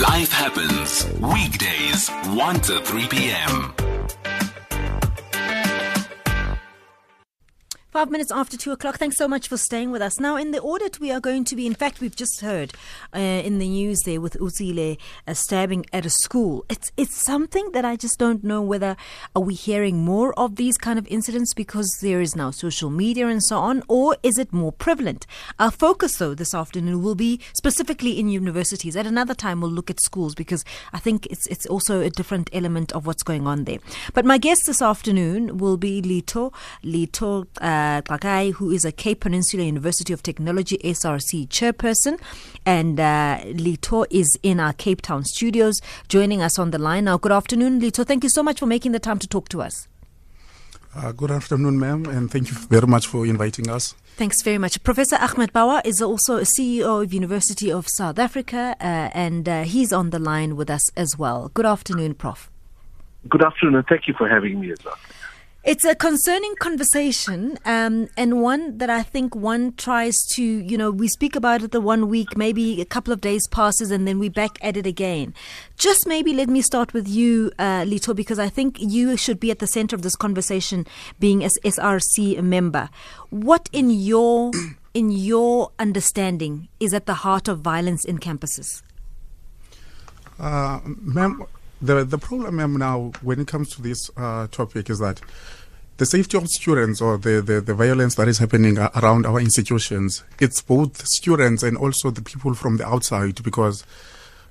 Life happens weekdays 1 to 3 p.m. Five minutes after two o'clock. Thanks so much for staying with us. Now, in the audit, we are going to be, in fact, we've just heard uh, in the news there with Uzile uh, stabbing at a school. It's it's something that I just don't know whether are we hearing more of these kind of incidents because there is now social media and so on, or is it more prevalent? Our focus, though, this afternoon will be specifically in universities. At another time, we'll look at schools because I think it's it's also a different element of what's going on there. But my guest this afternoon will be Lutho Lutho. Uh, uh, who is a Cape Peninsula University of Technology SRC chairperson. And uh, Lutho is in our Cape Town studios joining us on the line now. Good afternoon, Lutho. Thank you so much for making the time to talk to us. Uh, good afternoon, ma'am, and thank you very much for inviting us. Thanks very much. Professor Ahmed Bawa is also a CEO of University of South Africa, uh, and uh, he's on the line with us as well. Good afternoon, Prof. Good afternoon, and thank you for having me as well. It's a concerning conversation, um, and one that I think one tries to, you know, we speak about it the one week, maybe a couple of days passes, and then we back at it again. Just maybe let me start with you, uh, Lutho, because I think you should be at the center of this conversation, being as SRC member. What in your in your understanding is at the heart of violence in campuses? Uh, the the problem now when it comes to this uh, topic is that the safety of students or the, the, the violence that is happening around our institutions, it's both students and also the people from the outside because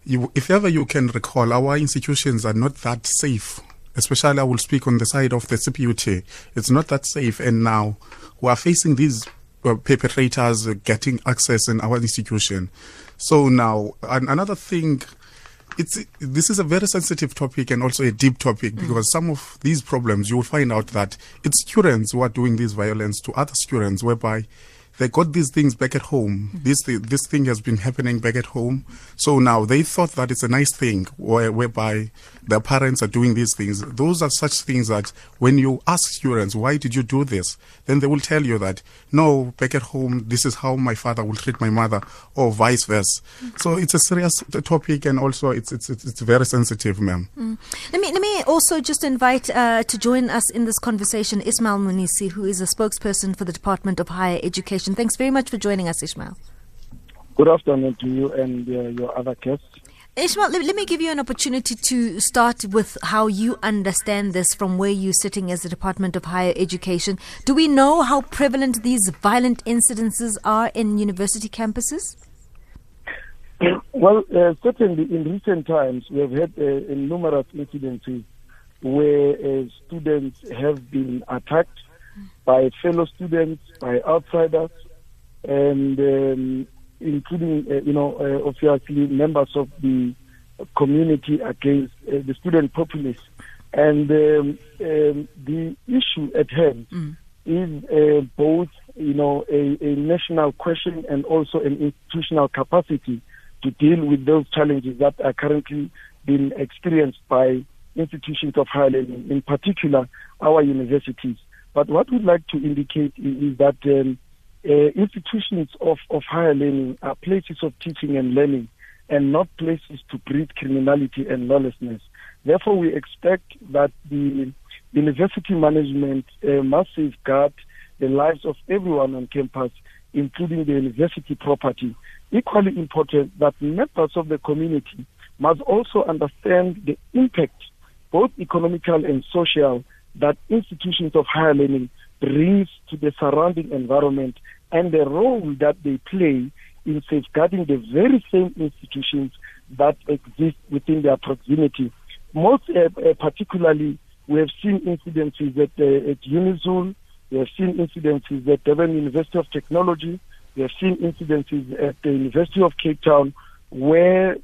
you, if ever you can recall, our institutions are not that safe. Especially, I will speak on the side of the CPUT. It's not that safe, and now we are facing these uh, perpetrators getting access in our institution. So now, another thing it's this is a very sensitive topic and also a deep topic mm. because some of these problems you will find out that it's students who are doing this violence to other students whereby they got these things back at home. Mm-hmm. This this thing has been happening back at home. So now they thought that it's a nice thing where, whereby their parents are doing these things. Those are such things that when you ask students, why did you do this? Then they will tell you that, no, back at home, this is how my father will treat my mother or vice versa. Mm-hmm. So it's a serious topic and also it's, it's, it's, it's very sensitive, ma'am. Mm. Let me, let me also just invite uh, to join us in this conversation Ishmael Mnisi, who is a spokesperson for the Department of Higher Education Thanks very much for joining us, Ishmael. Good afternoon to you and uh, your other guests. Ishmael, let, let, me give you an opportunity to start with how you understand this from where you're sitting as the Department of Higher Education. Do we know how prevalent these violent incidences are in university campuses? Well, uh, certainly in recent times, we have had uh, numerous incidences where uh, students have been attacked by fellow students, by outsiders, and um, including, uh, you know, uh, obviously members of the community against uh, the student populace. And um, um, the issue at hand mm. is uh, both, you know, a, a, national question and also an institutional capacity to deal with those challenges that are currently being experienced by institutions of higher learning, in particular our universities. But what we'd like to indicate is, that um, uh, institutions of, of higher learning are places of teaching and learning and not places to breed criminality and lawlessness. Therefore, we expect that the university management uh, must safeguard the lives of everyone on campus, including the university property. Equally important that members of the community must also understand the impact, both economical and social, that institutions of higher learning brings to the surrounding environment and the role that they play in safeguarding the very same institutions that exist within their proximity. Most uh, uh, particularly, we have seen incidences at, uh, at UNIZUL, we have seen incidences at Durban University of Technology, we have seen incidences at the University of Cape Town where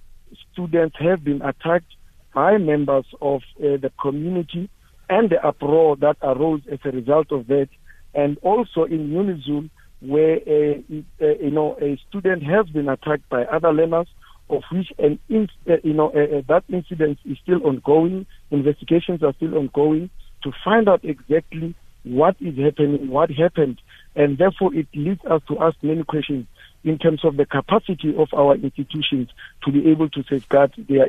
students have been attacked by members of uh, the community and the uproar that arose as a result of that, and also in UNIZUL, where a, a, you know a student has been attacked by other learners, of which an in, uh, you know uh, that incident is still ongoing. Investigations are still ongoing to find out exactly what is happening, what happened, and therefore it leads us to ask many questions. in terms of the capacity of our institutions to be able to safeguard their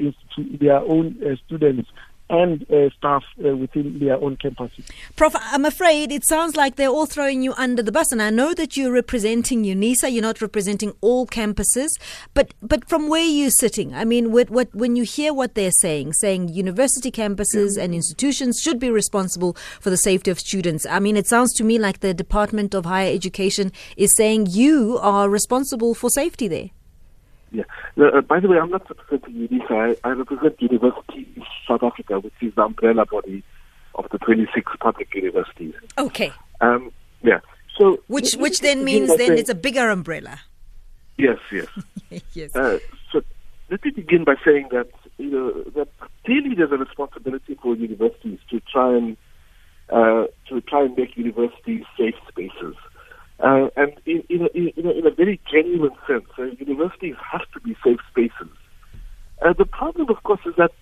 their own uh, students and uh, staff uh, within their own campuses. Prof, I'm afraid it sounds like they're all throwing you under the bus, and I know that you're representing UNISA. You're not representing all campuses, but but from where you're sitting, I mean, what, what when you hear what they're saying, saying university campuses and institutions should be responsible for the safety of students. I mean, it sounds to me like the Department of Higher Education is saying you are responsible for safety there. Yeah. Uh, by the way, I'm not representing UNISA. I, I represent University of South Africa, which is the umbrella body of the 26 public universities. Okay. Um, yeah. So Which which then means then saying- it's a bigger umbrella. yes, yes. yes. Uh, so let me begin by saying that you know that clearly there's a responsibility for universities to try and uh, to try and make universities safe spaces. Uh, and in, in, a, in, a, in a very genuine sense, uh, universities have to be safe spaces. Uh, the problem, of course, is that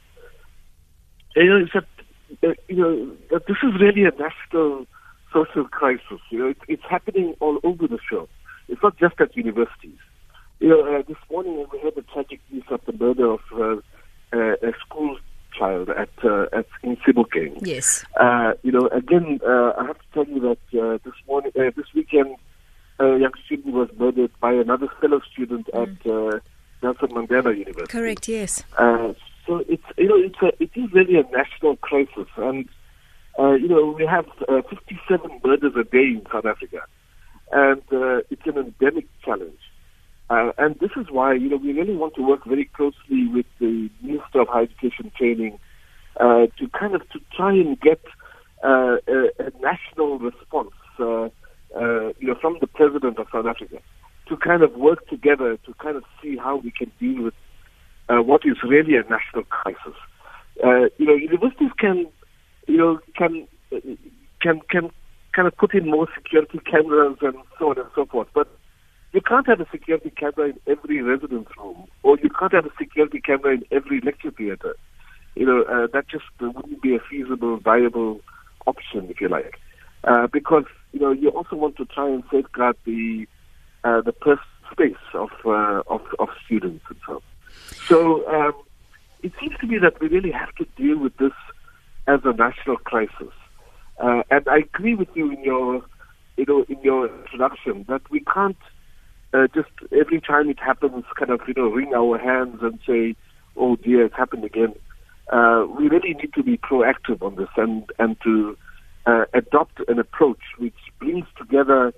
you know, is that uh, you know that this is really a national social crisis. You know, it's, it's happening all over the show. It's not just at universities. You know, uh, this morning we heard the tragic news of the murder of uh, uh, a school child at uh, at in Sebokeng. Yes. Uh, you know, again, uh, I have to tell you that uh, this morning, uh, this weekend, a young student was murdered by another fellow student at uh, Nelson Mandela University. Correct. Yes. Uh, so it's you know it's a, it is really a national crisis, and uh, you know we have uh, 57 murders a day in South Africa, and uh, it's an endemic challenge. Uh, and this is why you know we really want to work very closely with the Minister of Higher Education Training uh, to kind of to try and get uh, a, a national response, uh, uh, you know, from the President of South Africa to kind of work together to kind of see how we can deal with uh, what is really a national crisis. You know, universities can, you know, can can can kind of put in more security cameras and so on and so forth, but you can't have a security camera in every residence room, or you can't have a security camera in every lecture theater. You know, uh, that just wouldn't be a feasible, viable option, if you like, uh, because you know you also want to try and safeguard the uh, the personal space of, uh, of of students and so on. So um, it seems to me that we really have to deal with this as a national crisis. Uh, and I agree with you in your, you know, in your introduction that we can't uh, just every time it happens, kind of, you know, wring our hands and say, "Oh dear, it's happened again." Uh, we really need to be proactive on this and and to uh, adopt an approach which brings together,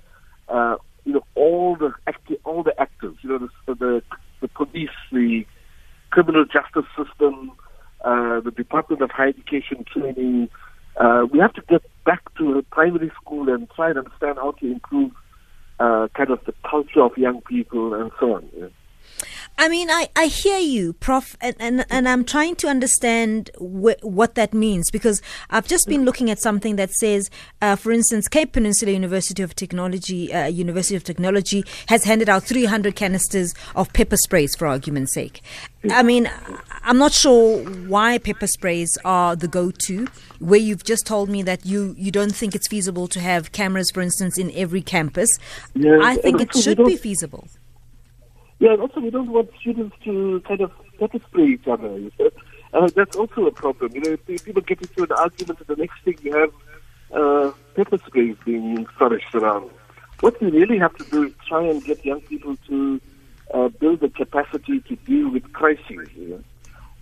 uh, you know, all the acti- all the actors, you know, the the, the police, the criminal justice system, uh, the Department of Higher Education Training. Uh, we have to get back to primary school and try and understand how to improve uh, kind of the culture of young people and so on. I mean, I, I hear you, Prof, and, and, and I'm trying to understand wh- what that means because I've just been looking at something that says, uh, for instance, Cape Peninsula University of Technology, uh, University of Technology has handed out 300 canisters of pepper sprays, for argument's sake. I mean, I'm not sure why pepper sprays are the go-to. Where you've just told me that you, you don't think it's feasible to have cameras, for instance, in every campus. Yeah, I think it should be feasible. Yeah, and also we don't want students to kind of pepper spray each other. you know. Uh, that's also a problem. You know, if people get into an argument, and the next thing you have uh, pepper sprays being flourished around. What we really have to do is try and get young people to uh, build the capacity to deal with crises. You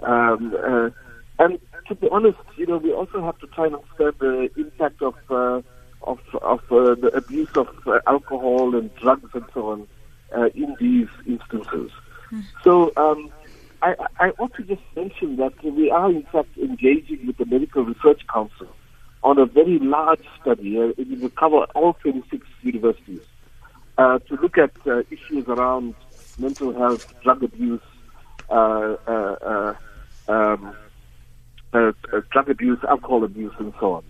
know? um, uh, and to be honest, you know, we also have to try and understand the impact of uh, of of uh, the abuse of uh, alcohol and drugs and so on uh, in these instances. So um, I, I ought to just mention that we are in fact engaging with the Medical Research Council on a very large study. Uh, it will cover all 36 universities uh, to look at uh, issues around mental health, drug abuse, uh, uh, uh, um, drug abuse, alcohol abuse, and so on.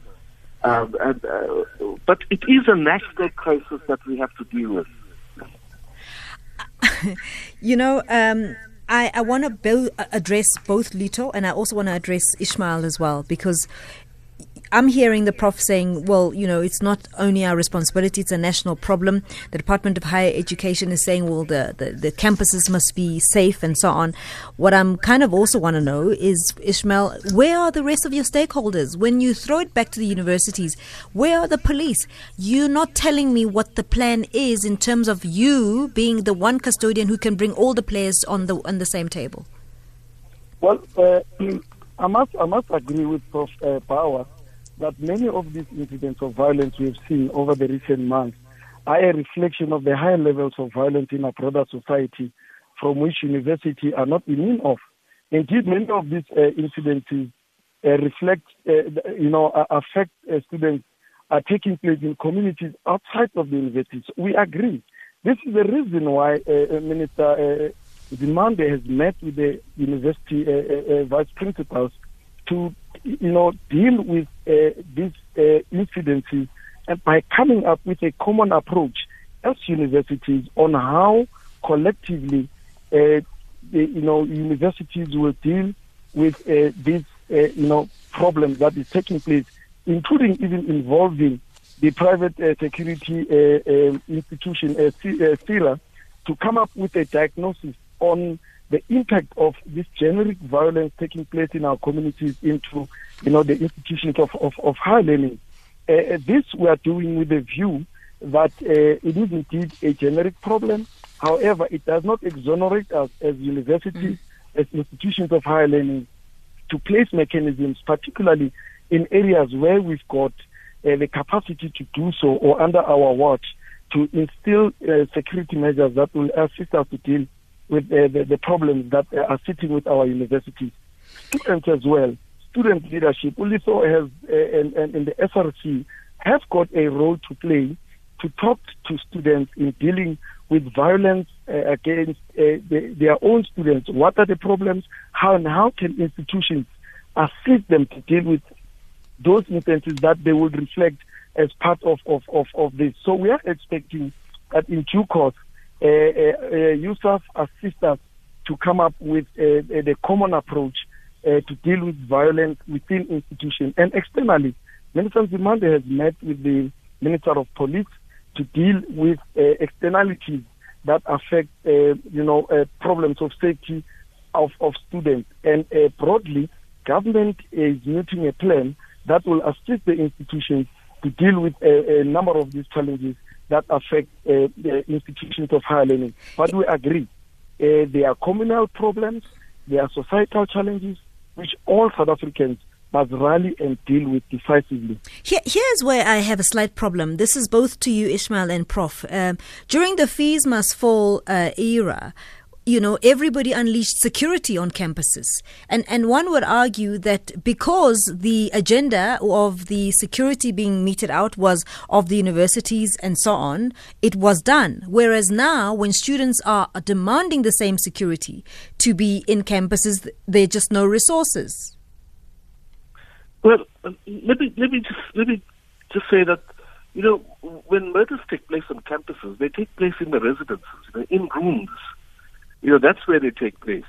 Um, and, but it is a national crisis that we have to deal with. You know, um, I, I want to address both Lutho and I also want to address Ishmael as well because I'm hearing the prof saying, well, you know, it's not only our responsibility, it's a national problem. The Department of Higher Education is saying, well, the, the, the campuses must be safe and so on. What I'm kind of also want to know is, Ishmael, where are the rest of your stakeholders? When you throw it back to the universities, where are the police? You're not telling me what the plan is in terms of you being the one custodian who can bring all the players on the on the same table. Well, uh, I must I must agree with Prof. Uh, Bawa that many of these incidents of violence we have seen over the recent months are a reflection of the high levels of violence in our broader society, from which universities are not immune of. Indeed, many of these uh, incidents uh, reflect, uh, you know, affect uh, students are taking place in communities outside of the universities. We agree. This is the reason why uh, Minister Nzimande has met with the university vice principals to you know, deal with uh, these uh, incidences and by coming up with a common approach as universities on how collectively, uh, the, you know, universities will deal with uh, these, uh, you know, problems that is taking place, including even involving the private uh, security um, institution, uh, PSIRA, to come up with a diagnosis on the impact of this generic violence taking place in our communities into, you know, the institutions of, of, of higher learning. Uh, uh, this we are doing with the view that uh, it is indeed a generic problem. However, it does not exonerate us as universities, mm. as institutions of higher learning, to place mechanisms, particularly in areas where we've got uh, the capacity to do so or under our watch, to instill uh, security measures that will assist us to deal with uh, the, the problems that uh, are sitting with our universities. Students as well, student leadership, ULISO has, uh, and, and, and the SRC have got a role to play to talk to students in dealing with violence uh, against uh, the, their own students. What are the problems? How and how can institutions assist them to deal with those instances that they would reflect as part of, of, of, of this? So we are expecting that in due course, uh, uh, assist us to come up with the common approach uh, to deal with violence within institutions and externally. Minister Nzimande has met with the Minister of Police to deal with uh, externalities that affect, uh, you know, problems of safety of, of students. And broadly, government is making a plan that will assist the institutions to deal with a, a number of these challenges that affect uh, the institutions of higher learning. But we agree, uh, there are communal problems, there are societal challenges, which all South Africans must rally and deal with decisively. Here, here's where I have a slight problem. This is both to you, Ishmael and Prof. Um, during the fees must fall uh, era, you know, everybody unleashed security on campuses. And, and one would argue that because the agenda of the security being meted out was of the universities and so on, it was done. Whereas now, when students are demanding the same security to be in campuses, there are just no resources. Well, uh, let me, let me just, let me just say that you know, when murders take place on campuses, they take place in the residences, you know, in rooms you know, that's where they take place.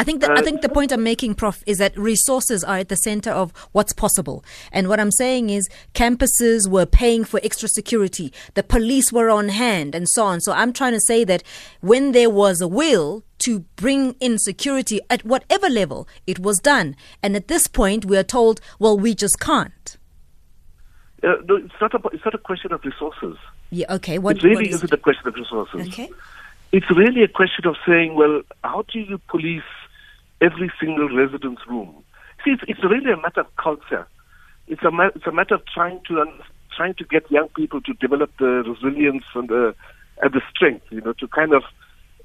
I think the, uh, I think the point I'm making, Prof, is that resources are at the center of what's possible. And what I'm saying is campuses were paying for extra security, the police were on hand, and so on. So I'm trying to say that when there was a will to bring in security at whatever level, it was done. And at this point, we are told, well, we just can't. Uh, no, it's not a it's not a question of resources. Yeah. Okay. What it really is isn't it? a question of resources. Okay it's really a question of saying, well, how do you police every single residence room? See, it's, it's really a matter of culture. It's a, it's a matter of trying to trying to get young people to develop the resilience and the and the strength, you know, to kind of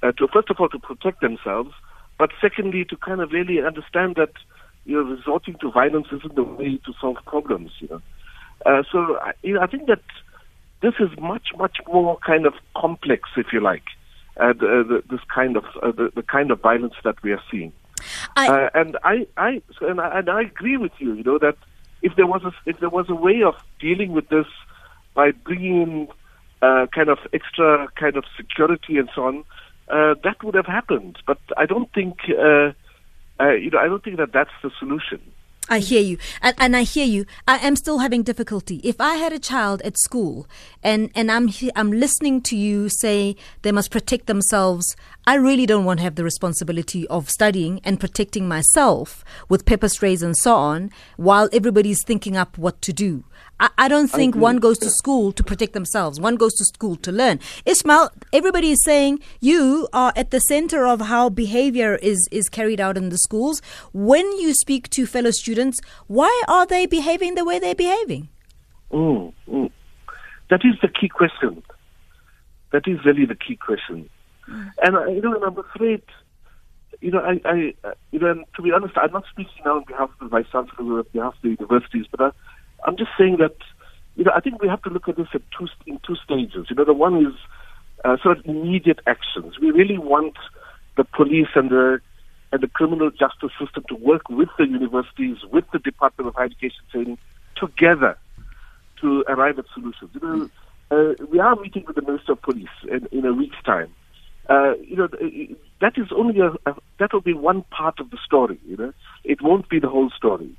uh, to first of all to protect themselves, but secondly to kind of really understand that you know resorting to violence isn't the way to solve problems, you know. Uh, so you know, I think that this is much much more kind of complex, if you like uh, the, the, this kind of uh, the, the, kind of violence that we are seeing. I, uh, and I, I, and I, and I agree with you. You know that if there was a, if there was a way of dealing with this by bringing in uh, kind of extra kind of security and so on, uh, that would have happened. But I don't think, uh, you know, I don't think that that's the solution. I hear you, and, and I hear you. I am still having difficulty. If I had a child at school, and and I'm I'm listening to you say they must protect themselves, I really don't want to have the responsibility of studying and protecting myself with pepper sprays and so on, while everybody's thinking up what to do. I, I don't think one goes to school to protect themselves. One goes to school to learn. Ishmael, everybody is saying you are at the center of how behavior is, is carried out in the schools. When you speak to fellow students, why are they behaving the way they're behaving? Mm, mm. That is the key question. That is really the key question. And uh, you know, and I'm afraid, you know, I, I uh, you know, and to be honest, I'm not speaking now on behalf of the vice chancellor, or on behalf of the universities, but I, I'm just saying that, you know, I think we have to look at this at two in two stages. You know, the one is uh, sort of immediate actions. We really want the police and the and the criminal justice system to work with the universities, with the Department of Higher Education Training, together to arrive at solutions. You know, uh, we are meeting with the Minister of Police in, in a week's time. Uh, you know, that is only a, a that will be one part of the story. You know, it won't be the whole story.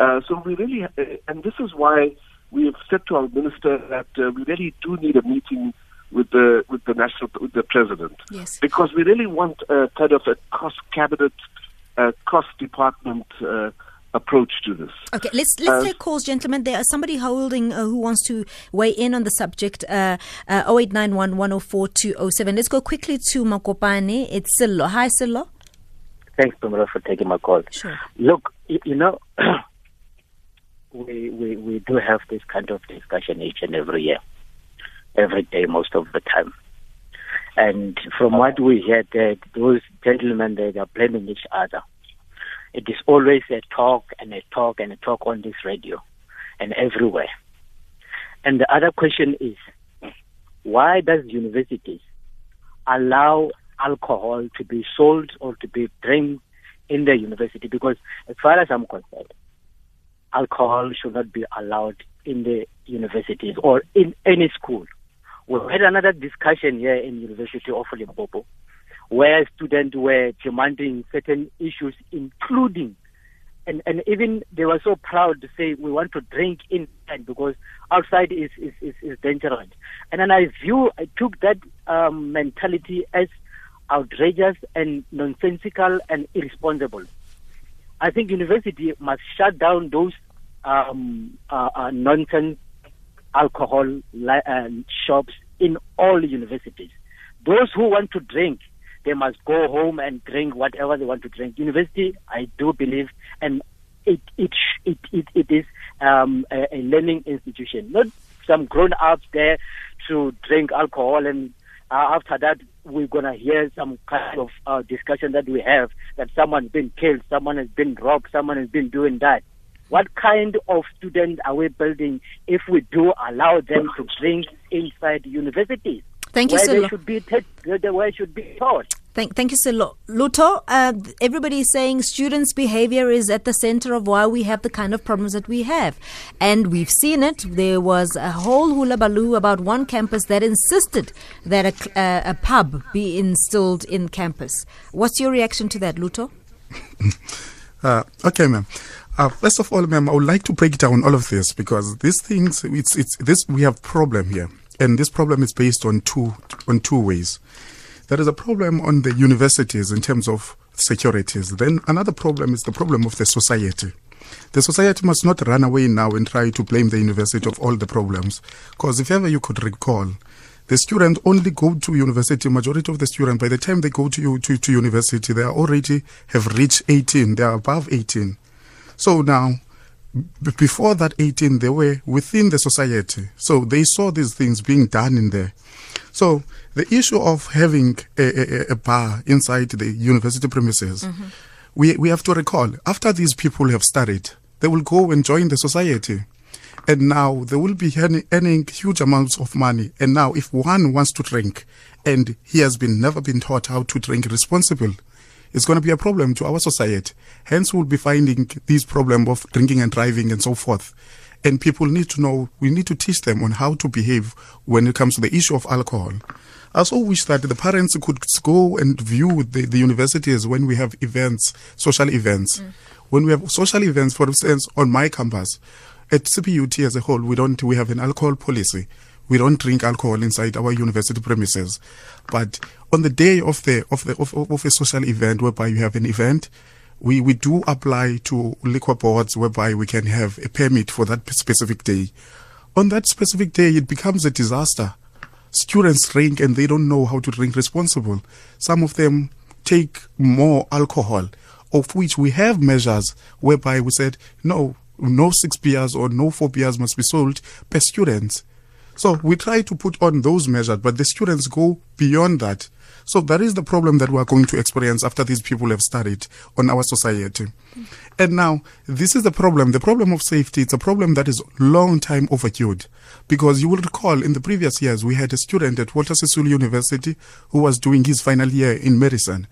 Uh, so we really, uh, and this is why we have said to our minister that uh, we really do need a meeting with the with the national with the president Yes. because we really want a kind of a cross cabinet, uh, cross department uh, approach to this. Okay, let's let's Uh, take calls, gentlemen. There is somebody holding uh, who wants to weigh in on the subject. Uh, uh, 0891 104 207. Let's go quickly to Mokopane. It's Silo. Hi, Silo. Thanks, Pamela, for taking my call. Sure. Look, you know, we, we we do have this kind of discussion each and every year, every day, most of the time. And from what we hear, that those gentlemen they are blaming each other. It is always a talk and a talk and a talk on this radio and everywhere. And the other question is, why does universities allow alcohol to be sold or to be drank in the university? Because as far as I'm concerned, alcohol should not be allowed in the universities or in any school. We had another discussion here in University of Limpopo where students were demanding certain issues, including and, and even they were so proud to say we want to drink inside because outside is, is, is, is dangerous. And then I view, I took that um, mentality as outrageous and nonsensical and irresponsible. I think university must shut down those um, uh, uh, nonsense alcohol li- uh, shops in all universities. Those who want to drink, they must go home and drink whatever they want to drink. University, I do believe, and it it it it, it is um, a, a learning institution, not some grown ups there to drink alcohol and uh, after that we're gonna hear some kind of uh, discussion that we have that someone's been killed, someone has been robbed, someone has been doing that. What kind of student are we building if we do allow them to drink inside universities? Thank you, where they should be t- where should be taught. Thank, thank you, Silo. Lutho, uh, everybody is saying students' behavior is at the center of why we have the kind of problems that we have. And we've seen it. There was a whole hula baloo about one campus that insisted that a, uh, a pub be installed in campus. What's your reaction to that, Lutho? Uh, okay, ma'am. Uh, first of all, ma'am, I would like to break down all of this because these things, it's, it's this we have problem here, and this problem is based on two on two ways. There is a problem on the universities in terms of securities. Then another problem is the problem of the society. The society must not run away now and try to blame the university of all the problems, because if ever you could recall, the student only go to university majority of the student by the time they go to, to, to university they are already have reached 18 they are above 18 so now b- before that 18 they were within the society so they saw these things being done in there so the issue of having a, a, a bar inside the university premises mm-hmm. we, we have to recall after these people have studied they will go and join the society and now they will be earning, earning huge amounts of money. And now, if one wants to drink and he has been never been taught how to drink responsible, it's going to be a problem to our society. Hence, we'll be finding this problem of drinking and driving and so forth. And people need to know, we need to teach them on how to behave when it comes to the issue of alcohol. I also wish that the parents could go and view the, the universities when we have events, social events. Mm. When we have social events, for instance, on my campus, at CPUT as a whole, we don't, we have an alcohol policy. We don't drink alcohol inside our university premises. But on the day of the, of the, of, of a social event whereby you have an event, we, we do apply to liquor boards whereby we can have a permit for that specific day. On that specific day, it becomes a disaster. Students drink and they don't know how to drink responsible. Some of them take more alcohol, of which we have measures whereby we said, no, no six beers or no four beers must be sold per student. So we try to put on those measures, but the students go beyond that. So that is the problem that we are going to experience after these people have studied on our society. And now, this is the problem. The problem of safety, it's a problem that is long time overdue. Because you will recall in the previous years, we had a student at Walter Sisulu University who was doing his final year in medicine.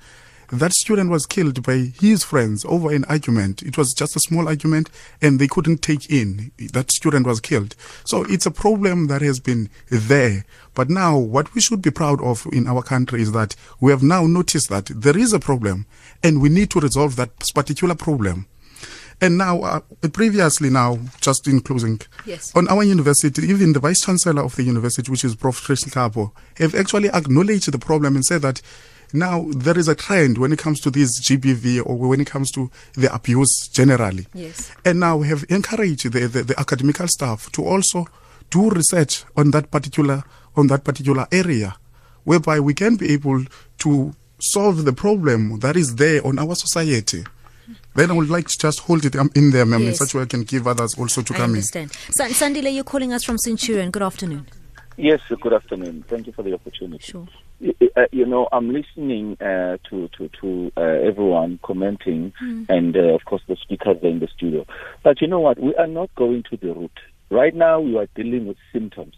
That student was killed by his friends over an argument. It was just a small argument and they couldn't take in. That student was killed. So it's a problem that has been there. But now what we should be proud of in our country is that we have now noticed that there is a problem and we need to resolve that particular problem. And now, uh, previously, now, just in closing, Yes. on our university, even the vice chancellor of the university, which is Prof. Chris Nhlapo, have actually acknowledged the problem and said that now there is a trend when it comes to this GBV or when it comes to the abuse generally. Yes. And now we have encouraged the, the, the academical staff to also do research on that particular on that particular area, whereby we can be able to solve the problem that is there on our society. Then I would like to just hold it um, in there, ma'am, in such a way I can give others also to I come in. understand. San- Sandile, you're calling us from Centurion. Good afternoon. Yes, good afternoon. Thank you for the opportunity. Sure. Uh, you know, I'm listening uh, to to to uh, everyone commenting, and uh, of course the speakers there in the studio. But you know what? We are not going to the root. Right now, we are dealing with symptoms.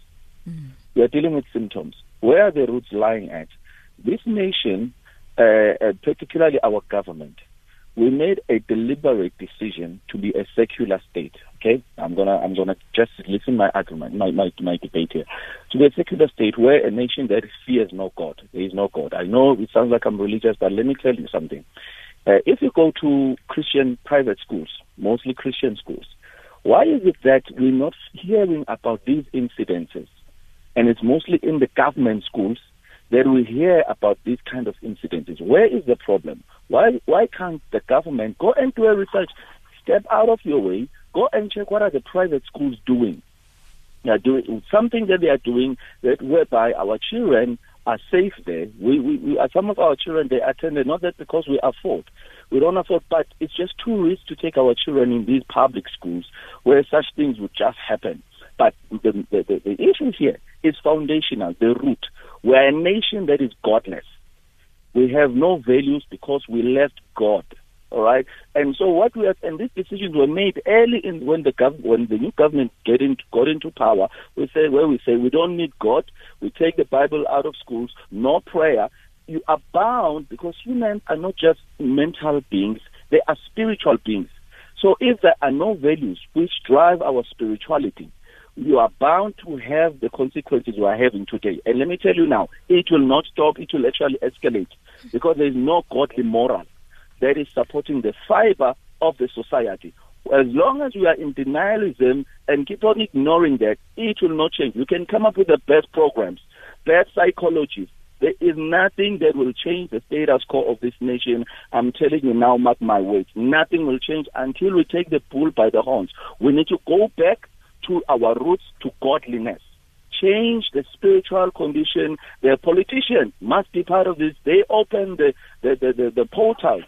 We are dealing with symptoms. Where are the roots lying at? This nation, uh, uh, particularly our government, we made a deliberate decision to be a secular state. Okay, I'm gonna I'm gonna just listen my argument, my my my debate here. To the secular state where a nation that fears no God, there is no God. I know it sounds like I'm religious, but let me tell you something. Uh, if you go to Christian private schools, mostly Christian schools, why is it that we're not hearing about these incidences? And it's mostly in the government schools that we hear about these kind of incidences. Where is the problem? Why why can't the government go and do a research, step out of your way, go and check what are the private schools doing? They are doing something that they are doing that whereby our children are safe there. We, we, we are, some of our children they attended not that because we afford, we don't afford, but it's just too risky to take our children in these public schools where such things would just happen. But the, the, the, the issue here is foundational, the root. We're a nation that is godless. We have no values because we left God. All right, and so what we have, and these decisions were made early in when the gov- when the new government get into, got into power. We say where we say we don't need God. We take the Bible out of schools. No prayer. You are bound because humans are not just mental beings; they are spiritual beings. So if there are no values which drive our spirituality, you are bound to have the consequences we are having today. And let me tell you now, it will not stop, it will actually escalate because there is no godly moral that is supporting the fiber of the society. As long as we are in denialism and keep on ignoring that, it will not change. You can come up with the best programs, best psychologies. There is nothing that will change the status quo of this nation. I'm telling you now, mark my words. Nothing will change until we take the bull by the horns. We need to go back to our roots to godliness. Change the spiritual condition. The politician must be part of this. They open the, the, the, the, the portals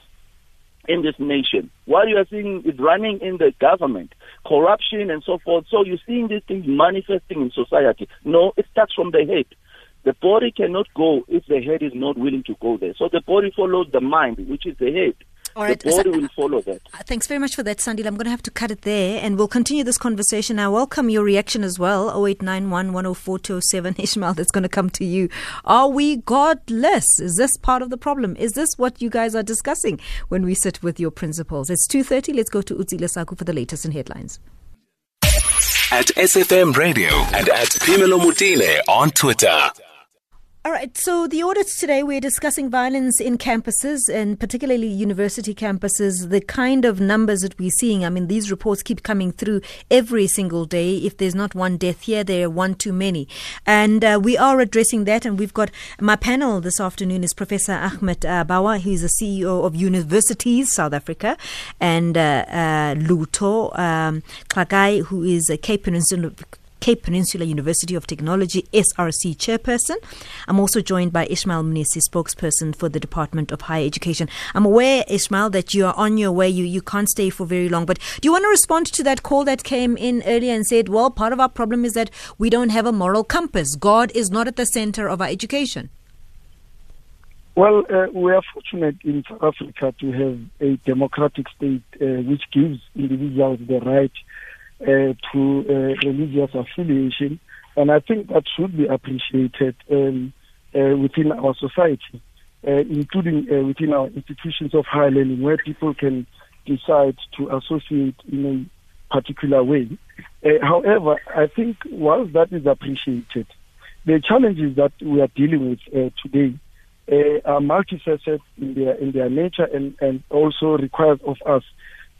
in this nation. What you are seeing is running in the government, corruption and so forth. So you're seeing these things manifesting in society. No, it starts from the head. The body cannot go if the head is not willing to go there. So the body follows the mind, which is the head. All right, The body so- will follow that. Uh, Thanks very much for that, Sandile. I'm going to have to cut it there and we'll continue this conversation. I welcome your reaction as well. 0891 104 207. Ishmael, that's going to come to you. Are we godless? Is this part of the problem? Is this what you guys are discussing when we sit with your principals? It's 2.30. Let's go to Utsile Saku for the latest in headlines. At SFM Radio and at Pimelo Mutile on Twitter. All right, so the audits today, we're discussing violence in campuses and particularly university campuses, the kind of numbers that we're seeing. I mean, these reports keep coming through every single day. If there's not one death here, there are one too many. And uh, we are addressing that. And we've got my panel this afternoon is Professor Ahmed uh, Bawa, who's the CEO of Universities South Africa, and uh, uh, Lutho um, Xakai, who is a Cape Peninsula Cape Peninsula University of Technology SRC chairperson. I'm also joined by Ishmael Mnisi, spokesperson for the Department of Higher Education. I'm aware, Ishmael, that you are on your way. You, you can't stay for very long. But do you want to respond to that call that came in earlier and said, well, part of our problem is that we don't have a moral compass. God is not at the center of our education. Well, uh, we are fortunate in South Africa to have a democratic state uh, which gives individuals the right to uh, religious affiliation, and I think that should be appreciated um, uh, within our society, including within our institutions of higher learning, where people can decide to associate in a particular way. However, I think whilst that is appreciated, the challenges that we are dealing with uh, today uh, are multifaceted in their in their nature and, and also requires of us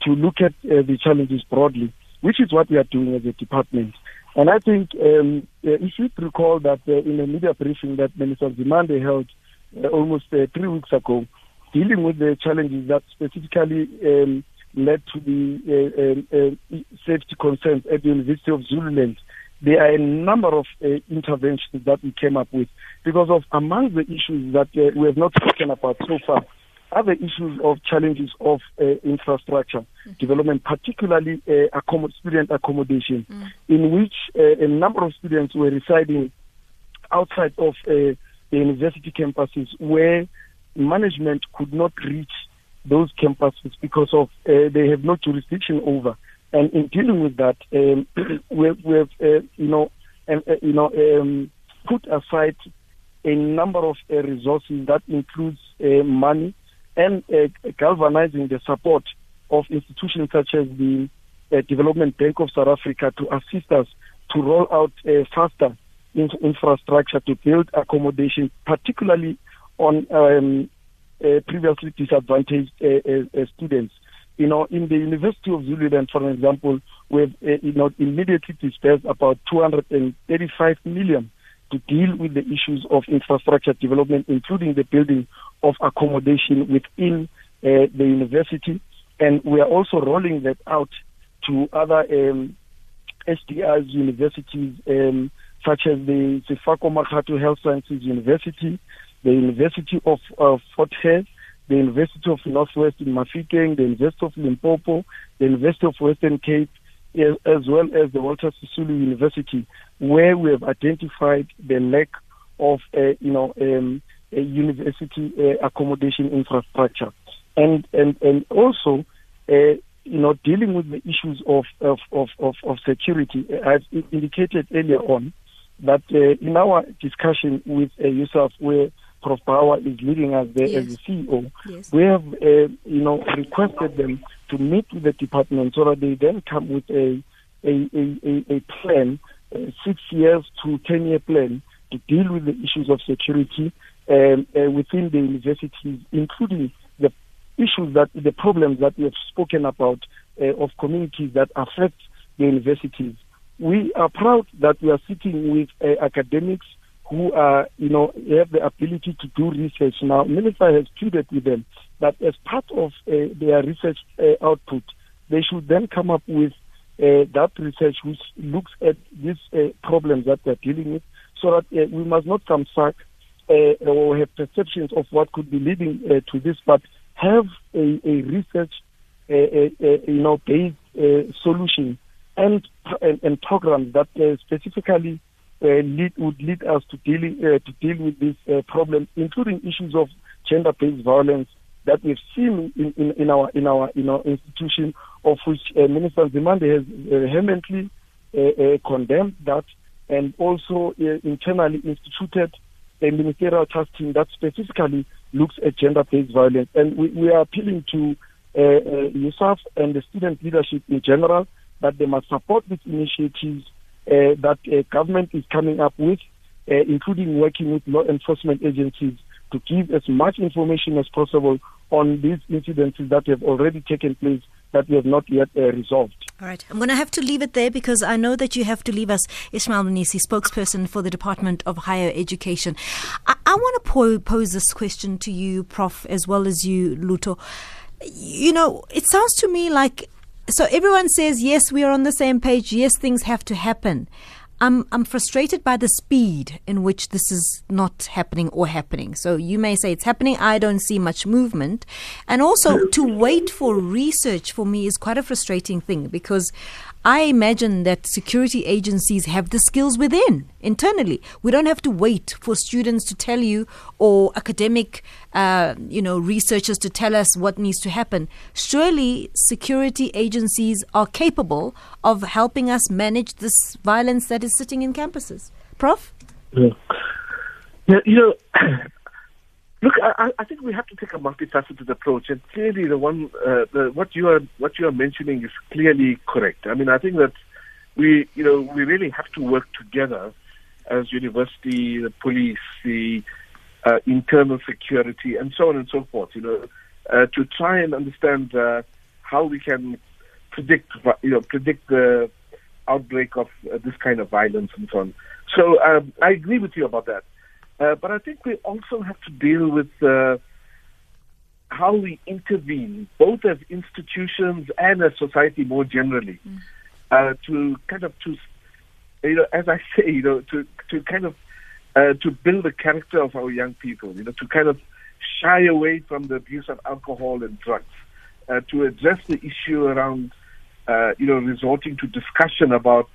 to look at uh, the challenges broadly which is what we are doing as a department. And I think um, uh, if you recall that uh, in a media briefing that Minister Nzimande held uh, almost uh, three weeks ago, dealing with the challenges that specifically um, led to the uh, um, uh, safety concerns at the University of Zululand, there are a number of interventions that we came up with because of among the issues that we have not spoken about so far other issues of challenges of uh, infrastructure mm. development, particularly uh, accommod- student accommodation, mm. in which uh, a number of students were residing outside of uh, the university campuses where management could not reach those campuses because of uh, they have no jurisdiction over. And in dealing with that, um, we, we have, uh, you know, and, you know, um, put aside a number of resources that includes money, and uh, galvanizing the support of institutions such as the uh, Development Bank of South Africa to assist us to roll out uh, faster in- infrastructure to build accommodation, particularly on um, uh, previously disadvantaged uh, uh, students. You know, in the University of Zululand, for example, we've you know immediately dispersed about 235 million to deal with the issues of infrastructure development, including the building of accommodation within uh, the university. And we are also rolling that out to other um, SDRs universities, um, such as the Sefako Makgatho Health Sciences University, the University of uh, Fort Hare, the University of Northwest in Mafikeng, the University of Limpopo, the University of Western Cape, as well as the Walter Sisulu University, where we have identified the lack of, uh, you know, um, a university uh, accommodation infrastructure, and and and also, uh, you know, dealing with the issues of of of of, of security. I've indicated earlier on that uh, in our discussion with uh, yourself, where Prof. Bawa is leading us there yes. as the CEO, yes. we have, uh, you know, requested them to meet with the department so that they then come with a a, a, a plan, a six years to ten year plan to deal with the issues of security um, uh, within the universities, including the issues that the problems that we have spoken about uh, of communities that affect the universities. We are proud that we are sitting with uh, academics who are, you know, have the ability to do research. Now, Minister has pleaded with them that as part of uh, their research uh, output, they should then come up with uh, that research which looks at these uh, problems that they're dealing with so that uh, we must not come back uh, or have perceptions of what could be leading to this, but have a, a research, uh, you know, based solution and, and, and that specifically lead would lead us to dealing to deal with these problems, including issues of gender-based violence that we've seen in, in, in our in our in our institution, of which uh, Minister Nzimande has uh, vehemently uh, condemned that, and also internally instituted a ministerial task team that specifically looks at gender-based violence. And we, we are appealing to uh, uh, and the student leadership in general that they must support these initiatives uh, that uh, government is coming up with, uh, including working with law enforcement agencies to give as much information as possible on these incidences that have already taken place that we have not yet uh, resolved. All right. I'm going to have to leave it there because I know that you have to leave us, Ishmael Mnisi, spokesperson for the Department of Higher Education. I, I want to po- pose this question to you, Prof, as well as you, Lutho. You know, it sounds to me like so everyone says, yes, we are on the same page. Yes, things have to happen. I'm I'm frustrated by the speed in which this is not happening or happening. So you may say it's happening. I don't see much movement, and also to wait for research for me is quite a frustrating thing because I imagine that security agencies have the skills within internally. We don't have to wait for students to tell you or academic, uh, you know, researchers to tell us what needs to happen. Surely, security agencies are capable of helping us manage this violence that is sitting in campuses. Prof. Yeah, yeah you know. Look, I, I, think we have to take a multifaceted approach, and clearly, the one uh, the, what you are what you are mentioning is clearly correct. I mean, I think that we you know we really have to work together as university, the police, the uh, internal security, and so on and so forth. You know, uh, to try and understand uh, how we can predict you know predict the outbreak of uh, this kind of violence and so on. So um, I agree with you about that. Uh, but I think we also have to deal with uh, how we intervene, both as institutions and as society more generally, mm. uh, to kind of to, you know, as I say, you know, to to kind of uh, to build the character of our young people, you know, to kind of shy away from the abuse of alcohol and drugs, uh, to address the issue around, uh, you know, resorting to discussion about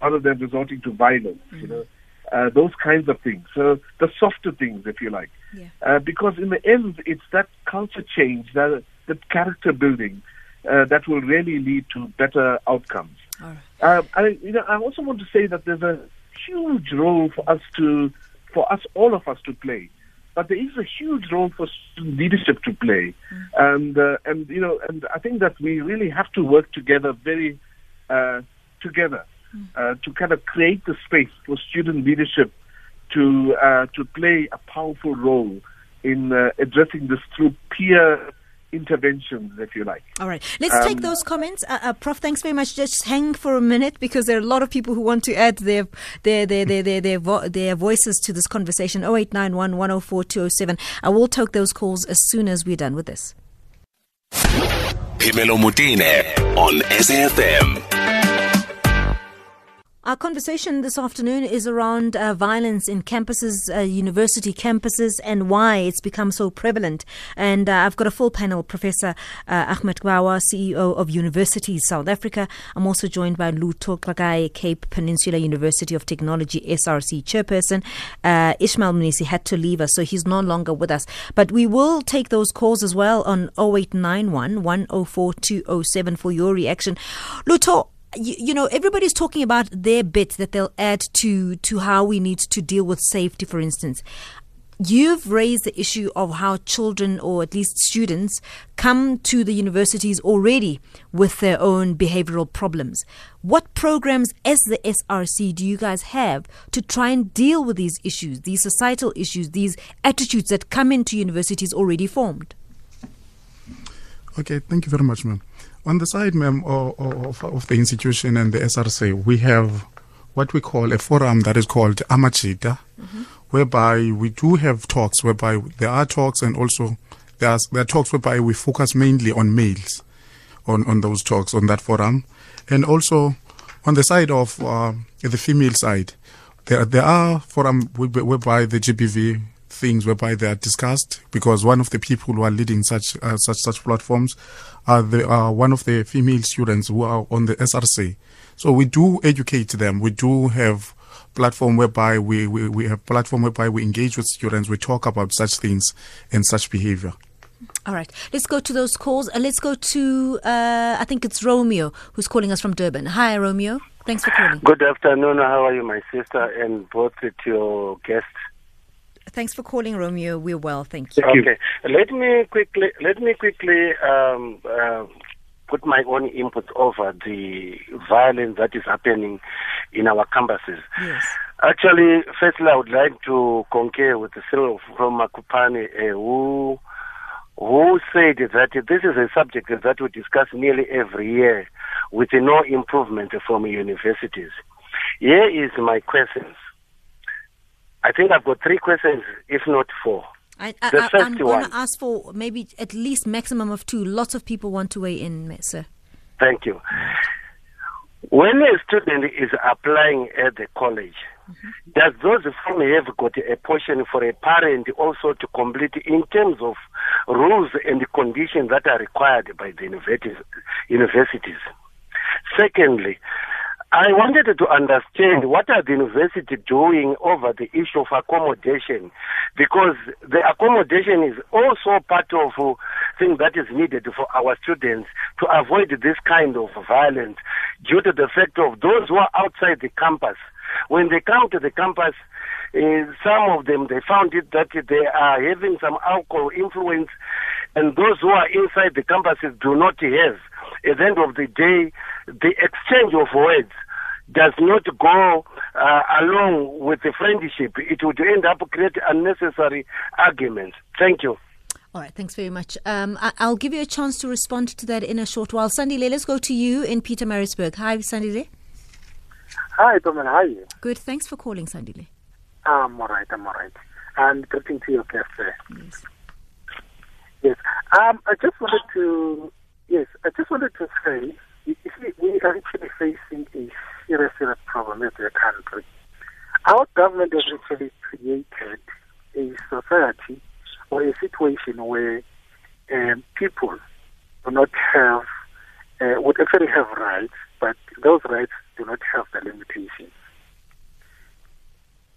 other than resorting to violence, mm. you know uh, those kinds of things. So the softer things, if you like, yeah. uh, because in the end, it's that culture change, that that character building, uh, that will really lead to better outcomes. Right. Uh, I, you know, I also want to say that there's a huge role for us to, for us, all of us to play. But there is a huge role for leadership to play, mm. and uh, and you know, and I think that we really have to work together, very uh, together uh, to kind of create the space for student leadership to uh, to play a powerful role in uh, addressing this through peer interventions, if you like. All right. Let's um, take those comments. Uh, uh, Prof, thanks very much. Just hang for a minute because there are a lot of people who want to add their their their their their, their, vo- their voices to this conversation. 0891 104 207. I will take those calls as soon as we're done with this. Phemelo Motene on SAFM. Our conversation this afternoon is around uh, violence in campuses, uh, university campuses, and why it's become so prevalent. And uh, I've got a full panel Professor uh, Ahmed Bawa, CEO of Universities South Africa. I'm also joined by Lutho Xakai, Cape Peninsula University of Technology, SRC chairperson. Uh, Ishmael Mnisi had to leave us, so he's no longer with us. But we will take those calls as well on 0891 104 207 for your reaction. Luto, you, you, know everybody's talking about their bit that they'll add to to how we need to deal with safety for instance. You've raised the issue of how children or at least students come to the universities already with their own behavioral problems. What programs as the SRC do you guys have to try and deal with these issues these societal issues these attitudes that come into universities already formed? Okay thank you very much ma'am on the side, ma'am, of, of, the institution and the SRC, we have what we call a forum that is called Amachita, mm-hmm. whereby we do have talks, whereby there are talks and also there are, there are talks whereby we focus mainly on males on, on those talks on that forum. And also on the side of uh, the female side, there, there are forums whereby the GBV things whereby they are discussed because one of the people who are leading such uh, such such platforms are the are one of the female students who are on the SRC. So we do educate them. We do have platform whereby we, we, we have platform whereby we engage with students. We talk about such things and such behavior. All right, let's go to those calls. Uh, let's go to uh, I think it's Romeo who's calling us from Durban. Hi, Romeo. Thanks for calling. Good afternoon. How are you, my sister, and both to your guests? Thanks for calling, Romeo. We're well, thank you. Okay, let me quickly let me quickly um, uh, put my own input over the violence that is happening in our campuses. Yes. Actually, firstly, I would like to concur with the Cyril from Mokopane, uh, who who said that this is a subject that we discuss nearly every year with no improvement from universities. Here is my questions. I think I've got three questions, if not four. I, I, The I, first I'm going to ask for maybe at least maximum of two. Lots of people want to weigh in, sir. Thank you. When a student is applying at the college, mm-hmm. does those form have got a portion for a parent also to complete in terms of rules and conditions that are required by the universities? Secondly, I wanted to understand what are the university doing over the issue of accommodation because the accommodation is also part of uh, thing that is needed for our students to avoid this kind of violence due to the fact of those who are outside the campus. When they come to the campus, uh, some of them they found it that they are having some alcohol influence, and those who are inside the campuses do not have. At the end of the day, the exchange of words does not go uh, along with the friendship. It would end up creating unnecessary arguments. Thank you. All right, thanks very much. Um, I, I'll give you a chance to respond to that in a short while. Sandile, let's go to you in Pietermaritzburg. Hi, Sandile. Hi, Domin. How are you? Good. Thanks for calling, Sandile. I'm all right. I'm all right. And greeting to your guest there. Yes. Yes. Um, I just wanted to, yes, I just wanted to say, you see, we are actually facing a serious, serious problem as a country. Our government has actually created a society or a situation where um, people do not have, uh, would actually have rights, but those rights do not have the limitations.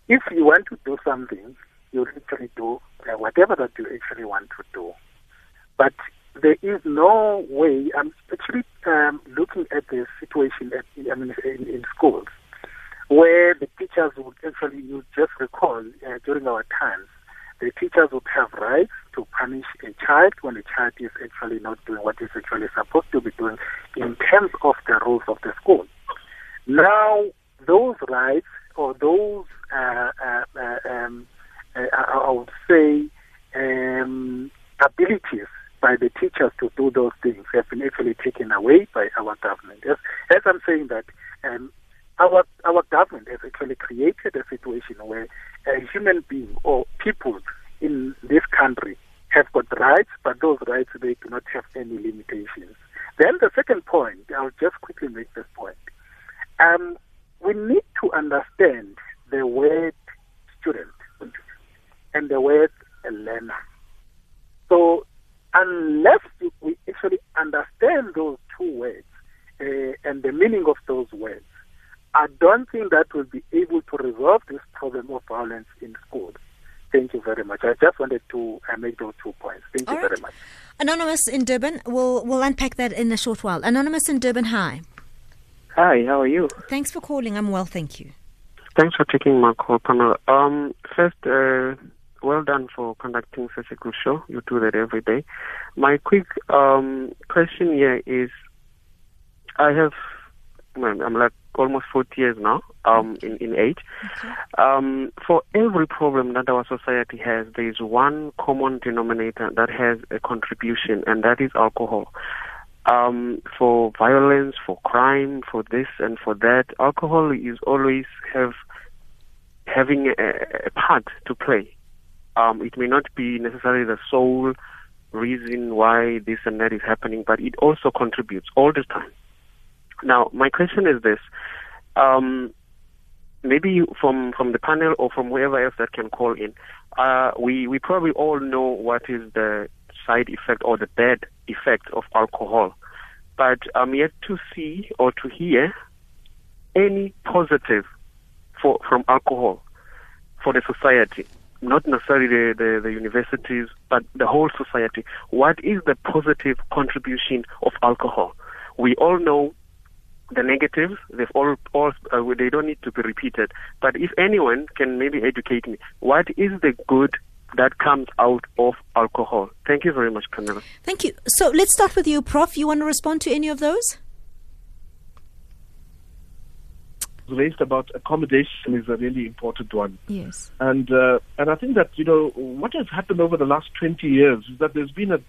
If you want to do something, you actually do uh, whatever that you actually want to do. But there is no way. I'm actually um, looking at the situation at, I mean, in, in schools where the teachers would actually, you just recall uh, during our times, the teachers would have rights to punish a child when the child is actually not doing what is actually supposed to be doing in terms of the rules of the school. Now, those rights or those, uh, uh, uh, um, uh, I would say, um, abilities by the teachers to do those things have been actually taken away by our government. As, as I'm saying that, um, our our government has actually created a situation where a human being or people in this country have got rights, but those rights they do not have any limitations. Then the second point, I'll just quickly make this point. Um, we need to understand the word student and the word learner. So unless you- we actually understand those two words uh, and the meaning of those words, I don't think that will be able to resolve this problem of violence in schools. Thank you very much. I just wanted to uh, make those two points. Thank you All very much. Anonymous in Durban. We'll we'll unpack that in a short while. Anonymous in Durban. Hi. Hi, how are you? Thanks for calling. I'm well, thank you. Thanks for taking my call, panel. Um, first, uh, well done for conducting such a good show. You do that every day. My quick um, question here is, I have, well, I'm like almost 40 years now, um, in, in age. Um, for every problem that our society has, there is one common denominator that has a contribution, and that is alcohol. Um, for violence, for crime, for this and for that, alcohol is always have having a, a part to play. Um, it may not be necessarily the sole reason why this and that is happening, but it also contributes all the time. Now, my question is this: um, maybe from from the panel or from whoever else that can call in, uh, we we probably all know what is the side effect or the bad effect of alcohol, but I'm yet to see or to hear any positive for from alcohol for the society, not necessarily the, the, the universities, but the whole society. What is the positive contribution of alcohol? We all know the negatives. They've all, all uh, they don't need to be repeated. But if anyone can maybe educate me, what is the good that comes out of alcohol? Thank you very much, Camilla. Thank you. So let's start with you, Prof. You want to respond to any of those? raised about accommodation is a really important one. Yes. And uh, and I think that you know what has happened over the last 20 years is that there's been a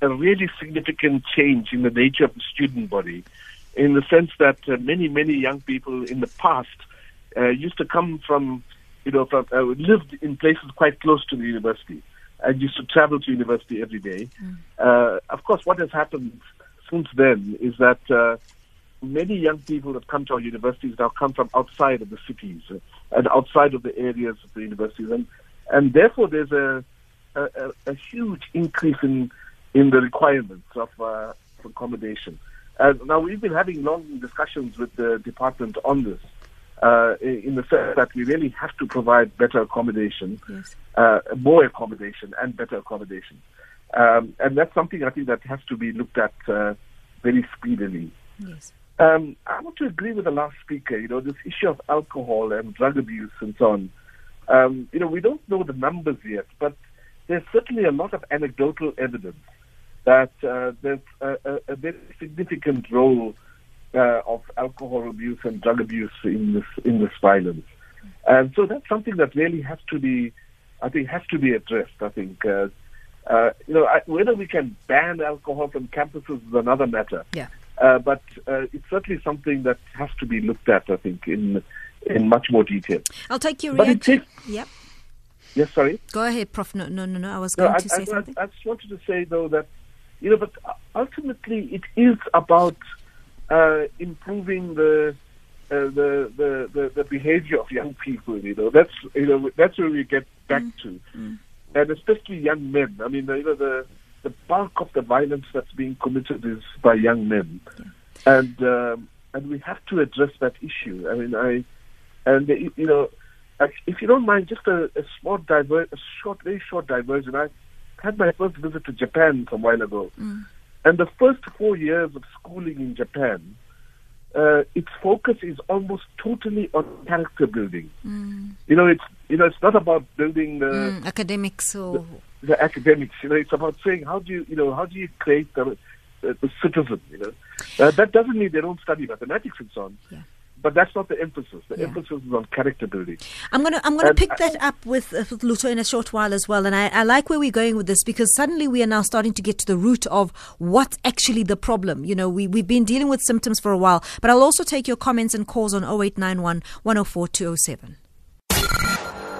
a really significant change in the nature of the student body, in the sense that uh, many many young people in the past uh, used to come from you know from uh, lived in places quite close to the university and used to travel to university every day. Uh, of course, what has happened since then is that. Uh, many young people that come to our universities now come from outside of the cities and outside of the areas of the universities, and and therefore there's a a, a, a huge increase in in the requirements of uh, of accommodation. And now we've been having long discussions with the department on this, uh, in in the sense that we really have to provide better accommodation, Yes. uh, more accommodation, and better accommodation. Um, and that's something I think that has to be looked at uh, very speedily. Yes. Um, I want to agree with the last speaker. You know, this issue of alcohol and drug abuse and so on. Um, you know, we don't know the numbers yet, but there's certainly a lot of anecdotal evidence that uh, there's a, a, a very significant role uh, of alcohol abuse and drug abuse in this in this violence. And so that's something that really has to be, I think, has to be addressed. I think, uh, uh, you know, I, whether we can ban alcohol from campuses is another matter. Yeah. Uh, but uh, it's certainly something that has to be looked at, I think, in in much more detail. I'll take your But reaction. takes- Yep. Yes, sorry. Go ahead, Prof. No, no, no, no. I was No, going I, to say I, something. I, I just wanted to say though that you know, but ultimately it is about uh, improving the, uh, the, the the the behavior of young people. You know, that's you know that's where we get back to, and especially young men. I mean, you know, the the bulk of the violence that's being committed is by young men, and um, and we have to address that issue. I mean, I and uh, you know, if you don't mind, just a, a small diver, a short, very short diversion. I had my first visit to Japan some while ago, and the first four years of schooling in Japan, uh, its focus is almost totally on character building. You know, it's you know, it's not about building the Mm, academics or the academics. You know, it's about saying how do you, you know, how do you create the, the, the citizen. You know, uh, that doesn't mean they don't study mathematics and so on. Yeah. But that's not the emphasis. The Yeah. emphasis is on character building. I'm gonna I'm gonna And pick I- that up with, uh, with Lutho in a short while as well, and I, I like where we're going with this because suddenly we are now starting to get to the root of what's actually the problem. You know, we we've been dealing with symptoms for a while, but I'll also take your comments and calls on 0891 104 207.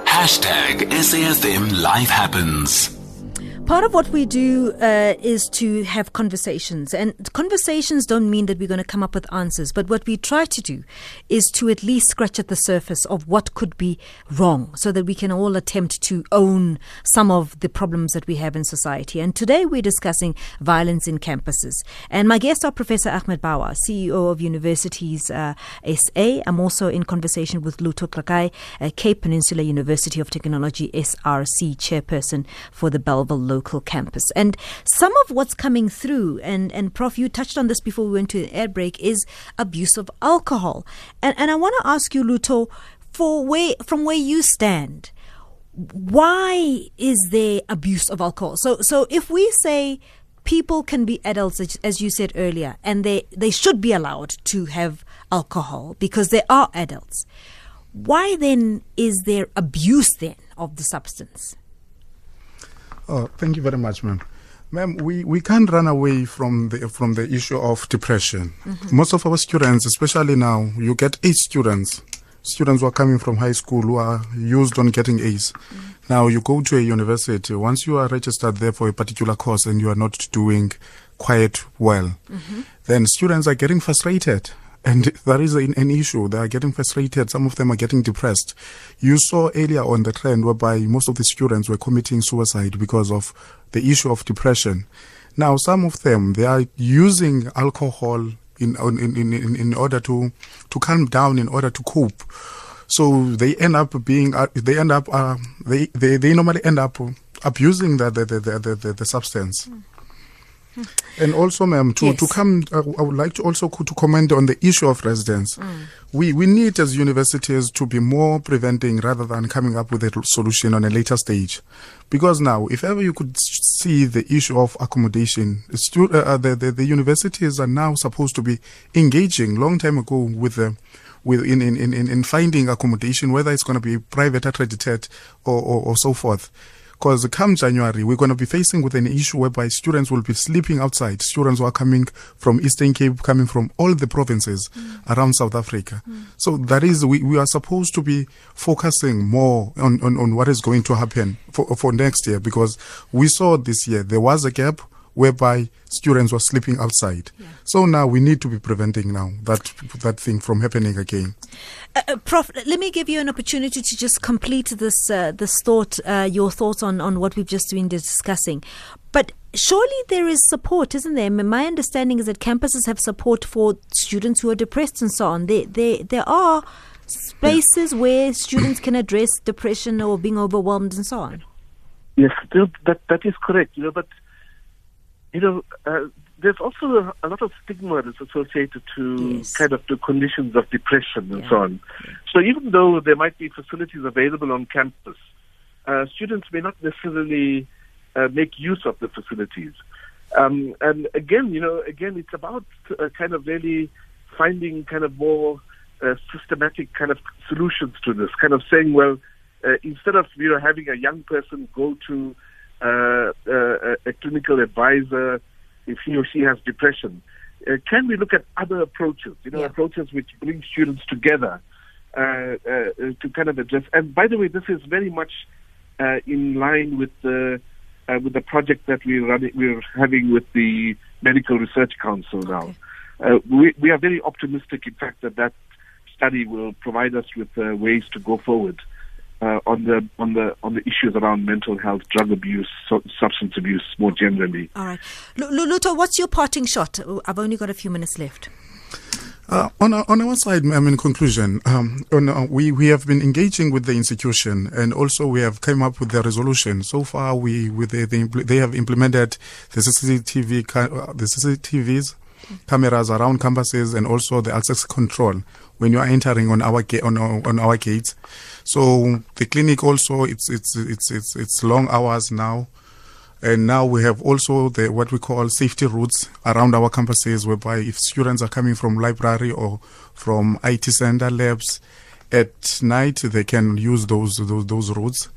Hashtag SAFM Life Happens. Part of what we do uh, is to have conversations, and conversations don't mean that we're going to come up with answers. But what we try to do is to at least scratch at the surface of what could be wrong, so that we can all attempt to own some of the problems that we have in society. And today we're discussing violence in campuses. And my guests are Professor Ahmed Bawa, CEO of Universities uh, SA. I'm also in conversation with Lutho Xakai, uh, Cape Peninsula University of Technology SRC chairperson for the Belleville local campus. And some of what's coming through, and, and Prof, you touched on this before we went to the air break, is abuse of alcohol. And, and I want to ask you, Lutho, for where, from where you stand, why is there abuse of alcohol? So, so if we say people can be adults, as- you said earlier, and they, they should be allowed to have alcohol because they are adults, why then is there abuse then of the substance? Oh, thank you very much, ma'am. Ma'am, we, we can't run away from the from the issue of depression. Mm-hmm. Most of our students, especially now, you get eight students, students who are coming from high school who are used on getting A's. Mm-hmm. Now you go to a university. Once you are registered there for a particular course and you are not doing quite well, mm-hmm. then students are getting frustrated. And there is an, an issue. They are getting frustrated. Some of them are getting depressed. You saw earlier on the trend whereby most of the students were committing suicide because of the issue of depression. Now, some of them, they are using alcohol in, in, in, in, order to, to calm down, in order to cope. So they end up being, uh, they end up, uh, they, they, they normally end up abusing the, the, the, the, the, the substance. And also, ma'am, to, to come, uh, I would like to also to comment on the issue of residence. We we need as universities to be more preventing rather than coming up with a solution on a later stage, because now, if ever you could see the issue of accommodation, the stu- uh, uh, the, the the universities are now supposed to be engaging long time ago with the with in in, in, in finding accommodation, whether it's going to be private accredited or, or, or so forth. Because come January, we're going to be facing with an issue whereby students will be sleeping outside. Students who are coming from Eastern Cape, coming from all the provinces mm. around South Africa. Mm. So that is, we, we are supposed to be focusing more on, on, on what is going to happen for, for next year because we saw this year there was a gap whereby students were sleeping outside. Yeah. So now we need to be preventing now that that thing from happening again. Uh, uh, Prof, let me give you an opportunity to just complete this uh, this thought, uh, your thoughts on, on what we've just been discussing. But surely there is support, isn't there? My understanding is that campuses have support for students who are depressed and so on. There, there, there are spaces yeah. where students can address depression or being overwhelmed and so on. Yes, that that is correct. You know, but you know, uh, there's also a, a, lot of stigma that's associated to yes. kind of the conditions of depression and yeah. so on. So even though there might be facilities available on campus, uh, students may not necessarily uh, make use of the facilities. Um, and again, you know, again, it's about uh, kind of really finding kind of more uh, systematic kind of solutions to this. Kind of saying, well, uh, instead of you know having a young person go to uh, uh, a clinical advisor if he or she has depression. Uh, can we look at other approaches, you know, yeah. approaches which bring students together uh, uh, to kind of address? And by the way, this is very much uh, in line with the with the project that we're running, we're having with the Medical Research Council now. Okay. we we are very optimistic, in fact, that that study will provide us with ways to go forward uh, on the on the on the issues around mental health, drug abuse, so, substance abuse more generally. All right, L- Lutho, what's your parting shot? I've only got a few minutes left. Uh, on, our, on our side, I mean, in conclusion, um, on, uh, we, we have been engaging with the institution and also we have come up with the resolution. So far, we, with the, the they have implemented the CCTV, uh, the CCTVs, cameras around campuses and also the access control when you are entering on our, ga- on, our, on our gates. So the clinic also it's it's it's it's it's long hours now. And now we have also the what we call safety routes around our campuses, whereby if students are coming from library or from IT center labs at night, they can use those those, those routes,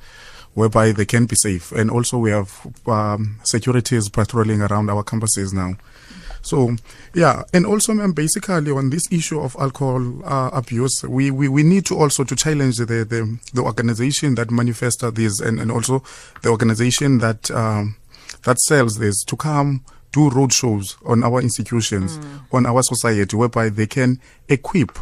whereby they can be safe. And also we have um, securities patrolling around our campuses now. So, yeah, and also, ma'am, basically on this issue of alcohol uh, abuse, we, we, we need to also to challenge the, the, the organization that manifested this and, and also the organization that um, that sells this to come do road shows on our institutions, mm. on our society, whereby they can equip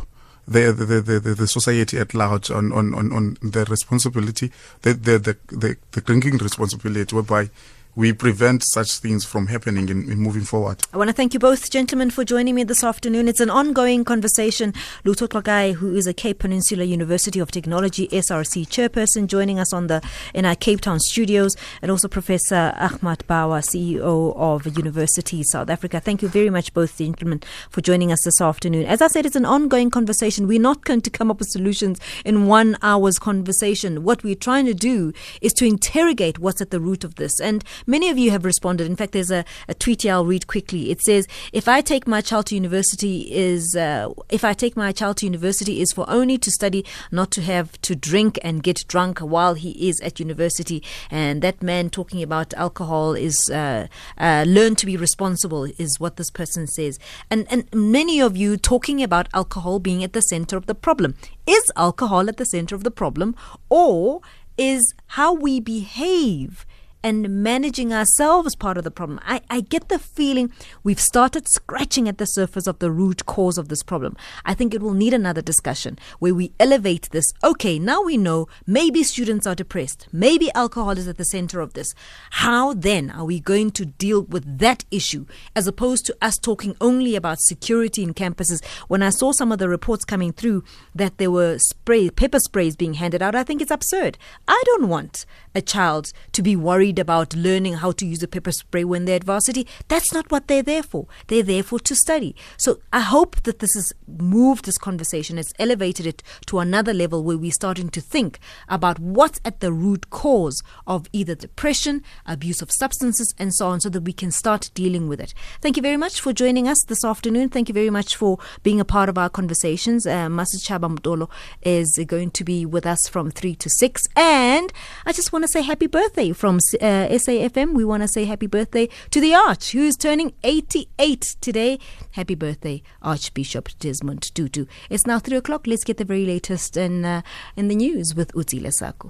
the the, the, the, the society at large on, on, on, on the responsibility, the, the, the, the, the drinking responsibility, whereby we prevent such things from happening in, in, moving forward. I want to thank you both, gentlemen, for joining me this afternoon. It's an ongoing conversation. Lutho Xakai, who is a Cape Peninsula University of Technology SRC chairperson, joining us on the in our Cape Town studios, and also Professor Ahmed Bawa, CEO of University South Africa. Thank you very much, both gentlemen, for joining us this afternoon. As I said, it's an ongoing conversation. We're not going to come up with solutions in one hour's conversation. What we're trying to do is to interrogate what's at the root of this. And Many of you have responded. In fact, there's a, a tweet here I'll read quickly. It says, "If I take my child to university is uh, if I take my child to university is for only to study, not to have to drink and get drunk while he is at university." And that man talking about alcohol is uh, uh, learn to be responsible is what this person says. And and many of you talking about alcohol being at the center of the problem. Is alcohol at the center of the problem, or is how we behave? And managing ourselves part of the problem. I, I get the feeling we've started scratching at the surface of the root cause of this problem. I think it will need another discussion where we elevate this. Okay, now we know maybe students are depressed. Maybe alcohol is at the center of this. How then are we going to deal with that issue as opposed to us talking only about security in campuses? When I saw some of the reports coming through that there were spray, pepper sprays being handed out, I think it's absurd. I don't want a child to be worried worried about learning how to use a pepper spray when they're at varsity. That's not what they're there for. They're there for to study. So I hope that this has moved this conversation, it's elevated it to another level where we're starting to think about what's at the root cause of either depression, abuse of substances, and so on, so that we can start dealing with it. Thank you very much for joining us this afternoon. Thank you very much for being a part of our conversations. Uh, Master Chaba Mutolo is going to be with us from 3 to 6. And I just want to say happy birthday from uh, SAFM. We want to say happy birthday to the Arch, who's turning 88 today. Happy birthday, Archbishop Desmond Tutu. It's now 3 o'clock. Let's get the very latest in, uh, in the news with Utsile Saku.